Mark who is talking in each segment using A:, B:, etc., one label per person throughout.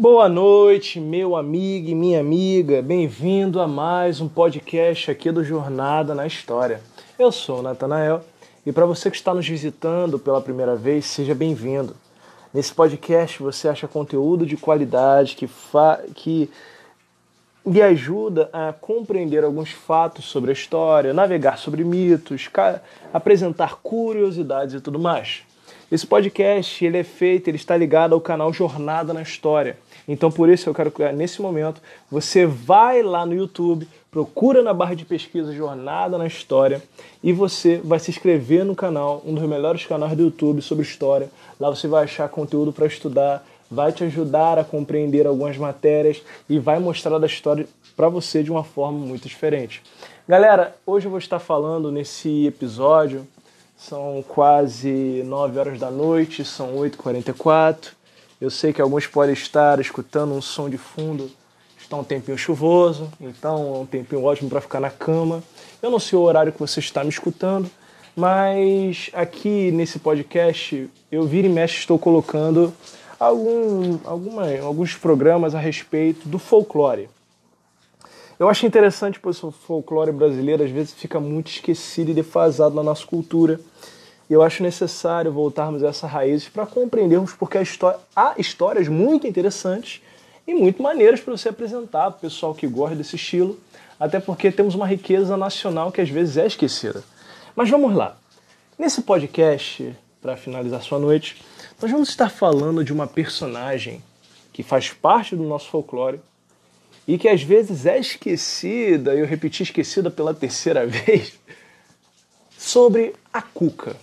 A: Boa noite, meu amigo e minha amiga. Bem-vindo a mais um podcast aqui do Jornada na História. Eu sou o Natanael e para você que está nos visitando pela primeira vez, seja bem-vindo. Nesse podcast você acha conteúdo de qualidade que, fa que lhe ajuda a compreender alguns fatos sobre a história, navegar sobre mitos, apresentar curiosidades e tudo mais. Esse podcast ele é feito, ele está ligado ao canal Jornada na História. Então por isso eu quero que nesse momento você vai lá no YouTube, procura na barra de pesquisa Jornada na História e você vai se inscrever no canal, um dos melhores canais do YouTube sobre história. Lá você vai achar conteúdo para estudar, vai te ajudar a compreender algumas matérias e vai mostrar a história para você de uma forma muito diferente. Galera, hoje eu vou estar falando nesse episódio, são quase 9 horas da noite, são 8h44. Eu sei que alguns podem estar escutando um som de fundo, está um tempinho chuvoso, então é um tempinho ótimo para ficar na cama. Eu não sei o horário que você está me escutando, mas aqui nesse podcast eu vira e mexe estou colocando algum, alguma, alguns programas a respeito do folclore. Eu acho interessante, pois o folclore brasileiro às vezes fica muito esquecido e defasado na nossa cultura. E eu acho necessário voltarmos a essas raízes para compreendermos porque história, há histórias muito interessantes e muito maneiras para você apresentar para o pessoal que gosta desse estilo, até porque temos uma riqueza nacional que às vezes é esquecida. Mas vamos lá. Nesse podcast, para finalizar sua noite, nós vamos estar falando de uma personagem que faz parte do nosso folclore e que às vezes é esquecida, eu repeti esquecida pela terceira vez, sobre a Cuca.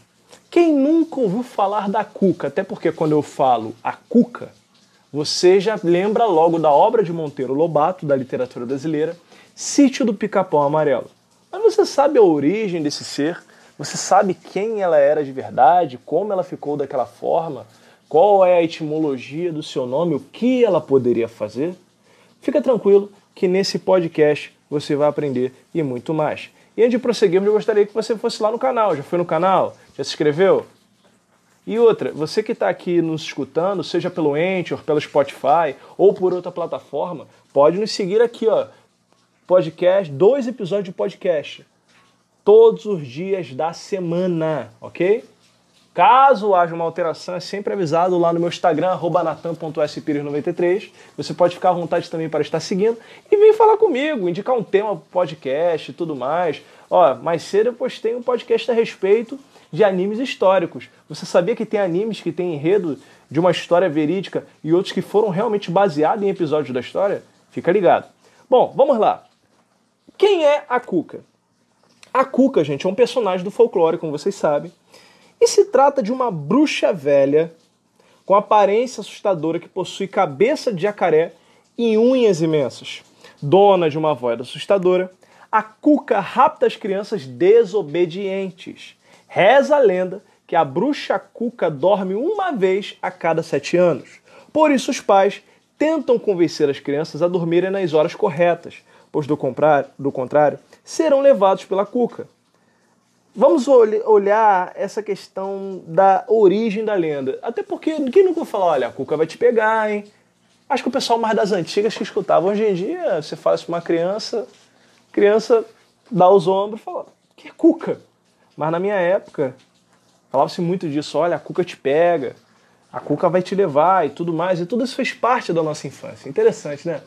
A: Quem nunca ouviu falar da Cuca? Até porque quando eu falo a Cuca, você já lembra logo da obra de Monteiro Lobato, da literatura brasileira, Sítio do Pica-Pau Amarelo. Mas você sabe a origem desse ser? Você sabe quem ela era de verdade, como ela ficou daquela forma, qual é a etimologia do seu nome, o que ela poderia fazer? Fica tranquilo que nesse podcast você vai aprender e muito mais. E antes de prosseguirmos, eu gostaria que você fosse lá no canal. Já foi no canal? Já se inscreveu? E outra, você que está aqui nos escutando, seja pelo Anchor, pelo Spotify ou por outra plataforma, pode nos seguir aqui, ó. Podcast, dois episódios de podcast todos os dias da semana, ok? Caso haja uma alteração, é sempre avisado lá no meu Instagram, natan.spires93. Você pode ficar à vontade também para estar seguindo e vem falar comigo, indicar um tema para podcast e tudo mais. Ó, mais cedo eu postei um podcast a respeito de animes históricos. Você sabia que tem animes que têm enredo de uma história verídica e outros que foram realmente baseados em episódios da história? Fica ligado. Bom, vamos lá. Quem é a Cuca? A Cuca, gente, é um personagem do folclore, como vocês sabem, e se trata de uma bruxa velha com aparência assustadora que possui cabeça de jacaré e unhas imensas. Dona de uma voz assustadora, a Cuca rapta as crianças desobedientes. Reza a lenda que a bruxa Cuca dorme uma vez a cada sete anos. Por isso, os pais tentam convencer as crianças a dormirem nas horas corretas, pois do, do contrário, serão levados pela cuca. Vamos olhar essa questão da origem da lenda. Até porque quem nunca falou, olha, a cuca vai te pegar, hein? Acho que o pessoal mais das antigas que escutava. Hoje em dia, você faz para uma criança, criança dá os ombros e fala, que é cuca? Mas na minha época, falava-se muito disso, olha, a cuca te pega, a cuca vai te levar e tudo mais. E tudo isso fez parte da nossa infância. Interessante, né?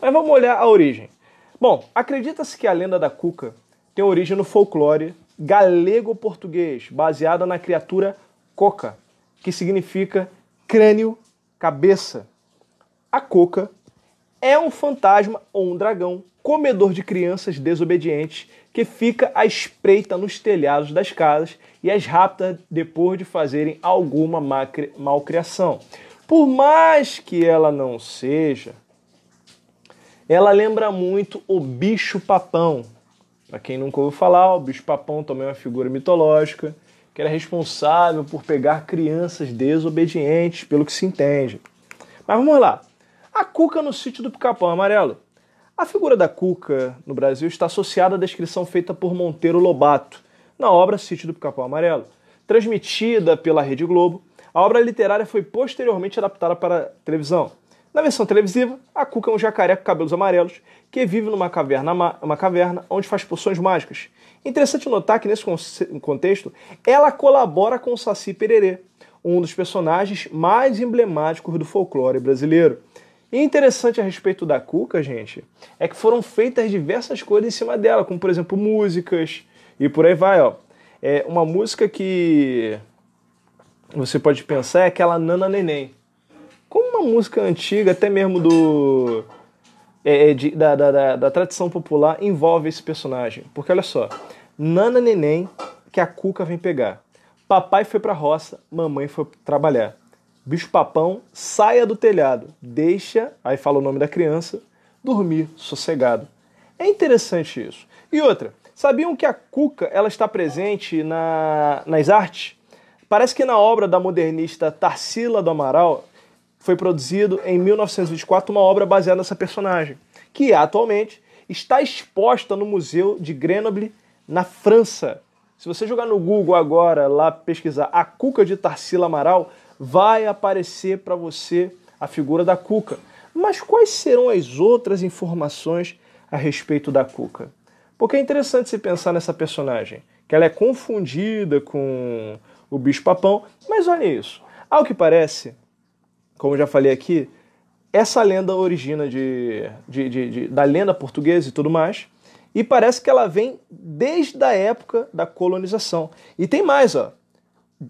A: Mas vamos olhar a origem. Bom, acredita-se que a lenda da cuca tem origem no folclore galego-português, baseada na criatura coca, que significa crânio, cabeça. A coca é um fantasma ou um dragão comedor de crianças desobedientes que fica à espreita nos telhados das casas e as rapta depois de fazerem alguma malcriação. Por mais que ela não seja ela lembra muito o bicho-papão. Para quem nunca ouviu falar, o bicho-papão também é uma figura mitológica que era responsável por pegar crianças desobedientes, pelo que se entende. Mas vamos lá. A Cuca no sítio do Picapão Amarelo. A figura da Cuca no Brasil está associada à descrição feita por Monteiro Lobato na obra Sítio do Picapão Amarelo. Transmitida pela Rede Globo, a obra literária foi posteriormente adaptada para televisão. Na versão televisiva, a Cuca é um jacaré com cabelos amarelos que vive numa caverna, uma caverna onde faz poções mágicas. Interessante notar que nesse contexto ela colabora com o Saci Pererê, um dos personagens mais emblemáticos do folclore brasileiro. E interessante a respeito da Cuca, gente, é que foram feitas diversas coisas em cima dela, como por exemplo músicas e por aí vai, ó. É uma música que você pode pensar é aquela Nana Neném música antiga, até mesmo do é, é, de, da, da, da, tradição popular, envolve esse personagem. Porque olha só, Nana Neném, que a Cuca vem pegar. Papai foi pra roça, mamãe foi trabalhar. Bicho papão, saia do telhado, deixa, aí fala o nome da criança, dormir sossegado. É interessante isso. E outra, sabiam que a Cuca ela está presente na, nas artes? Parece que na obra da modernista Tarsila do Amaral, foi produzido em 1924 uma obra baseada nessa personagem, que atualmente está exposta no Museu de Grenoble, na França. Se você jogar no Google agora, lá pesquisar a Cuca de Tarsila Amaral, vai aparecer para você a figura da Cuca. Mas quais serão as outras informações a respeito da Cuca? Porque é interessante se pensar nessa personagem, que ela é confundida com o bicho-papão, mas olha isso. Ao que parece, como já falei aqui, essa lenda origina de, de, de, de, da lenda portuguesa e tudo mais, e parece que ela vem desde a época da colonização. E tem mais, ó.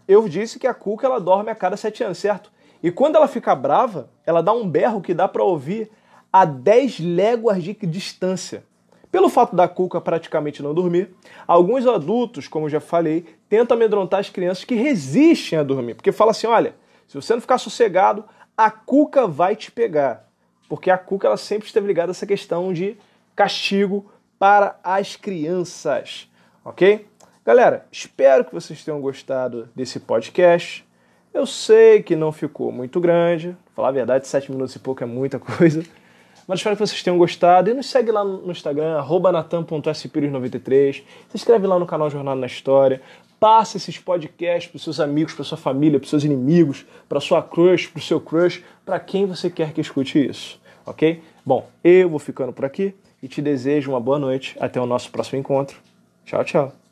A: Eu disse que a cuca ela dorme a cada sete anos, certo? E quando ela fica brava, ela dá um berro que dá para ouvir a 10 léguas de distância. Pelo fato da cuca praticamente não dormir, alguns adultos, como já falei, tentam amedrontar as crianças que resistem a dormir, porque fala assim, olha, se você não ficar sossegado, a cuca vai te pegar. Porque a cuca ela sempre esteve ligada a essa questão de castigo para as crianças, ok? Galera, espero que vocês tenham gostado desse podcast. Eu sei que não ficou muito grande, falar a verdade, sete minutos e pouco é muita coisa. Mas espero que vocês tenham gostado. E nos segue lá no Instagram, natan.spirius93. Se inscreve lá no canal Jornada na História. Passe esses podcasts para seus amigos, para sua família, para seus inimigos, para sua crush, para o seu crush, para quem você quer que escute isso, ok? Bom, eu vou ficando por aqui e te desejo uma boa noite. Até o nosso próximo encontro. Tchau, tchau.